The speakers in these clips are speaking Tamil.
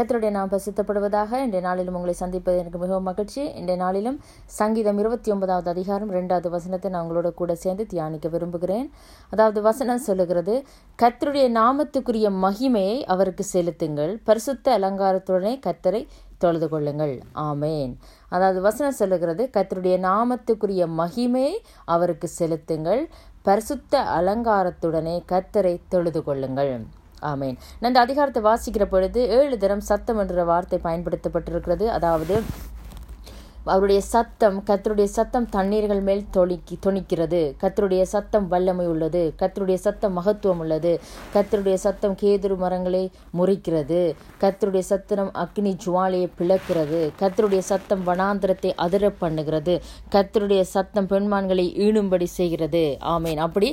கத்தருடைய நாம் பிரசித்தப்படுவதாக இன்றைய நாளிலும் உங்களை சந்திப்பது எனக்கு மிகவும் மகிழ்ச்சி. இன்றைய நாளிலும் சங்கீதம் இருபத்தி ஒன்பதாவது அதிகாரம் ரெண்டாவது வசனத்தை நான் உங்களோட கூட சேர்ந்து தியானிக்க விரும்புகிறேன். அதாவது வசனம் சொல்லுகிறது கத்தருடைய நாமத்துக்குரிய மகிமையை அவருக்கு செலுத்துங்கள். பரிசுத்த அலங்காரத்துடனே கத்தரை தொழுது கொள்ளுங்கள். ஆமேன். அதாவது வசனம் சொல்லுகிறது கத்தருடைய நாமத்துக்குரிய மகிமையை அவருக்கு செலுத்துங்கள். பரிசுத்த அலங்காரத்துடனே கத்தரை தொழுது கொள்ளுங்கள். ஆமேன். நான் இந்த அதிகாரத்தை வாசிக்கிற பொழுது ஏழு தரம் சத்தம் என்ற வார்த்தை பயன்படுத்தப்பட்டிருக்கிறது. அதாவது அவருடைய சத்தம் கத்தருடைய சத்தம் தண்ணீர்கள் மேல் தொளிக்கி தொணிக்கிறது கத்தருடைய சத்தம் வல்லமை உள்ளது. கத்தருடைய சத்தம் மகத்துவம் உள்ளது. கத்தருடைய சத்தம் கேதுரு மரங்களை முறிக்கிறது. கத்தருடைய சத்தம் அக்னி ஜுவாலையை பிளக்கிறது. கத்தருடைய சத்தம் வனாந்திரத்தை அதிர பண்ணுகிறது. கத்தருடைய சத்தம் பெண்மான்களை ஈணும்படி செய்கிறது. ஆமேன். அப்படி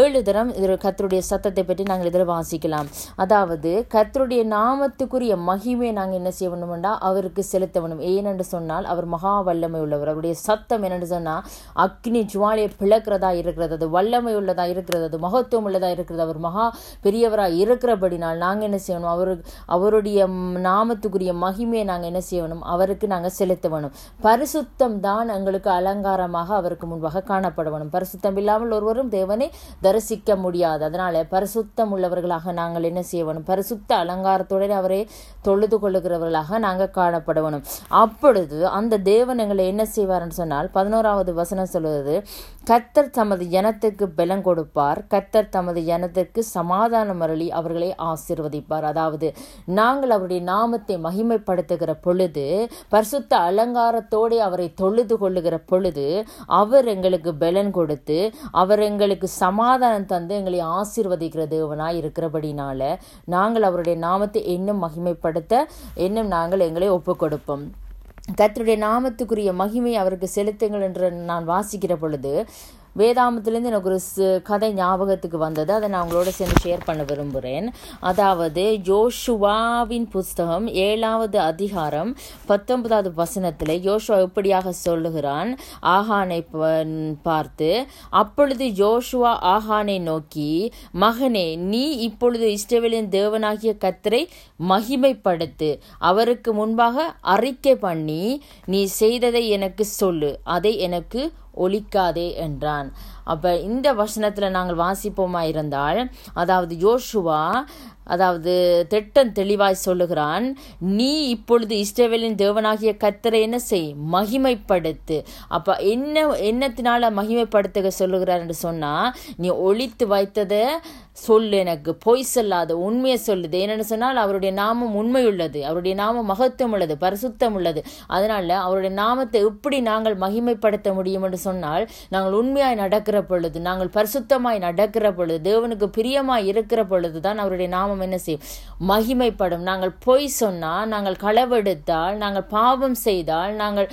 ஏழு தரம் இதில் கத்தருடைய சத்தத்தை பற்றி நாங்கள் இதில் வாசிக்கலாம். அதாவது கத்தருடைய நாமத்துக்குரிய மகிமையை நாங்கள் என்ன செய்ய வேண்டுமெண்டா? அவருக்கு செலுத்த வேண்டும். ஏனென்று சொன்னால் அவர் மகா வல்லமை உள்ளவர். அவருடைய சத்தம் என்னென்னு சொன்னால் அக்னி ஜுவாலியை பிளக்கிறதா இருக்கிறது அது வல்லமை உள்ளதா இருக்கிறது அது மகத்துவம் உள்ளதா இருக்கிறது. அவர் மகா பெரியவராக இருக்கிறபடினால் நாங்கள் என்ன செய்யணும்? அவரு அவருடைய நாமத்துக்குரிய மகிமையை நாங்கள் என்ன செய்யணும்? அவருக்கு நாங்கள் செலுத்த வேணும் பரிசுத்தம் தான் எங்களுக்கு அலங்காரமாக அவருக்கு முன்பாக காணப்பட வேணும் பரிசுத்தம் இல்லாமல் ஒருவரும் தேவனை தரிசிக்க முடியாது. அதனால பரிசுத்தம் உள்ளவர்களாக நாங்கள் என்ன செய்ய வேணும் பரிசுத்த அலங்காரத்துடன் அவரை தொழுது கொள்ளுகிறவர்களாக நாங்கள் காணப்பட வேணும் அப்பொழுது அந்த தேவன் எங்களை என்ன செய்வார்னு சொன்னால் பதினோராவது வசனம் சொல்வது கத்தர் தமது ஜனத்துக்கு பலம் கொடுப்பார். கத்தர் தமது ஜனத்திற்கு சமாதானம் அருளி அவர்களை ஆசிர்வதிப்பார். அதாவது நாங்கள் அவருடைய நாமத்தை மகிமைப்படுத்துகிற பொழுது பரிசுத்த அலங்காரத்தோடு அவரை தொழுது கொள்ளுகிற பொழுது அவர் எங்களுக்கு பலன் கொடுத்து அவர் எங்களுக்கு சமாதானம் தந்து எங்களை ஆசீர்வதிக்கிற தேவனாய் இருக்கிறபடினால நாங்கள் அவருடைய நாமத்தை இன்னும் மகிமைப்படுத்த இன்னும் நாங்கள் எங்களை ஒப்புக் கொடுப்போம் கத்தருடைய நாமத்துக்குரிய மகிமை அவருக்கு செலுத்துங்கள் என்று நான் வாசிக்கிற பொழுது வேதாமத்துலேருந்து எனக்கு ஒரு கதை ஞாபகத்துக்கு வந்தது. அதை நான் உங்களோட சேர்ந்து ஷேர் பண்ண விரும்புகிறேன் அதாவது யோஷுவாவின் புஸ்தகம் ஏழாவது அதிகாரம் பத்தொன்பதாவது வசனத்தில் யோஷுவா எப்படியாக சொல்லுகிறான்? ஆஹானை பார்த்து அப்பொழுது ஜோஷுவா ஆஹானை நோக்கி மகனே நீ இப்பொழுது இஸ்ரேவேலின் தேவனாகிய கத்தரை மகிமைப்படுத்து. அவருக்கு முன்பாக அறிக்கை பண்ணி நீ செய்ததை எனக்கு சொல்லு. அதை எனக்கு ஒழிக்காதே என்றான். அப்போ இந்த வசனத்தில் நாங்கள் வாசிப்போமா இருந்தால் அதாவது யோசுவா அதாவது திட்டம் தெளிவாய் சொல்லுகிறான் நீ இப்பொழுது இஸ்ரேவேலின் தேவனாகிய கத்தரை என்ன செய்? மகிமைப்படுத்து. அப்போ என்ன என்னத்தினால மகிமைப்படுத்துக சொல்லுகிறார் என்று சொன்னால் நீ ஒழித்து வைத்ததை சொல்லு எனக்கு பொய் சொல்லாத உண்மையை சொல்லுது. என்னென்னு சொன்னால் அவருடைய நாமம் உண்மையுள்ளது அவருடைய நாமம் மகத்துவம் உள்ளது பரிசுத்தம் உள்ளது. அதனால் அவருடைய நாமத்தை எப்படி நாங்கள் மகிமைப்படுத்த முடியும் என்று சொன்னால் நாங்கள் உண்மையாய் நடக்கிற பொழுது நாங்கள் பரிசுத்தமாய் நடக்கிற பொழுது தேவனுக்கு பிரியமாய் இருக்கிற பொழுது தான் அவருடைய நாமம் என்ன செய்யும்? மகிமைப்படும். நாங்கள் பொய் சொன்னால் நாங்கள் களவெடுத்தால் நாங்கள் பாவம் செய்தால் நாங்கள்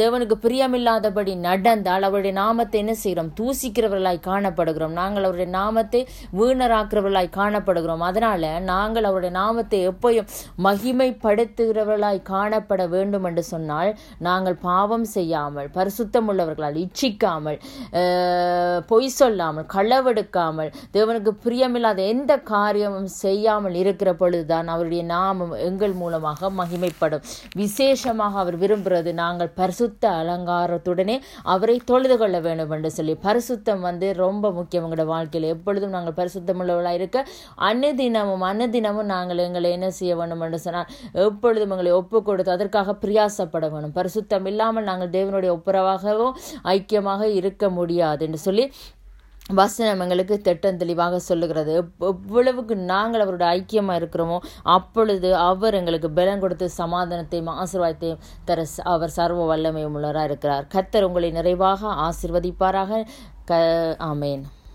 தேவனுக்கு பிரியமில்லாதபடி நடந்தால் அவருடைய நாமத்தை என்ன செய்கிறோம்? தூசிக்கிறவர்களாய் காணப்படுகிறோம். நாங்கள் அவருடைய நாமத்தை வீணராக்கிறவர்களாய் காணப்படுகிறோம். அதனால நாங்கள் அவருடைய நாமத்தை எப்போயும் மகிமைப்படுத்துகிறவர்களாய் காணப்பட வேண்டும் என்று சொன்னால் நாங்கள் பாவம் செய்யாமல் பரிசுத்தம் உள்ளவர்களால் இச்சிக்காமல் பொய் சொல்லாமல் களவெடுக்காமல் தேவனுக்கு பிரியமில்லாத எந்த காரியமும் செய்யாமல் இருக்கிற பொழுதுதான் அவருடைய நாமம் எங்கள் மூலமாக மகிமைப்படும். விசேஷமாக அவர் விரும்புகிறது நாங்கள் பரிசுத்த அலங்காரத்துடனே அவரை தொழுது கொள்ள வேண்டும் என்று சொல்லி பரிசுத்தம் வந்து ரொம்ப முக்கியம் எங்களோட வாழ்க்கையில். எப்பொழுதும் நாங்கள் பரிசுத்தம் உள்ளவர்களாக இருக்க அனுதினமும் அனுதினமும் நாங்கள் எங்களை என்ன செய்ய வேண்டும் என்று சொன்னால் எப்பொழுதும் எங்களை ஒப்பு கொடுத்து அதற்காக பிரியாசப்பட வேணும் பரிசுத்தம் இல்லாமல் நாங்கள் தேவனுடைய ஒப்புரவாகவும் ஐக்கியமாக இருக்க முடியாதுன்னு சொல்லி வசனம் எங்களுக்கு திட்டம் தெளிவாக சொல்லுகிறது. எவ்வளவுக்கு நாங்கள் அவரோட ஐக்கியமாக இருக்கிறோமோ அப்பொழுது அவர் எங்களுக்கு பலன் கொடுத்து சமாதானத்தையும் ஆசீர்வாதத்தையும் தர அவர் சர்வ வல்லமையும் உள்ளவராக இருக்கிறார் கத்தர் உங்களை நிறைவாக ஆசிர்வதிப்பாராக. க ஆமேன்.